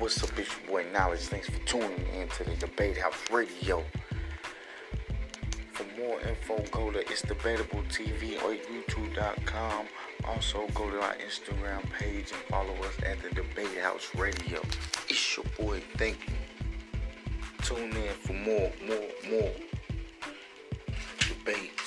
What's up, it's your boy Knowledge. Thanks for tuning in to the Debate House Radio. For more info, go to It's Debatable TV or YouTube.com. Also, go to our Instagram page and follow us at the Debate House Radio. It's your boy. Thank you. Tune in for more, more, more debate.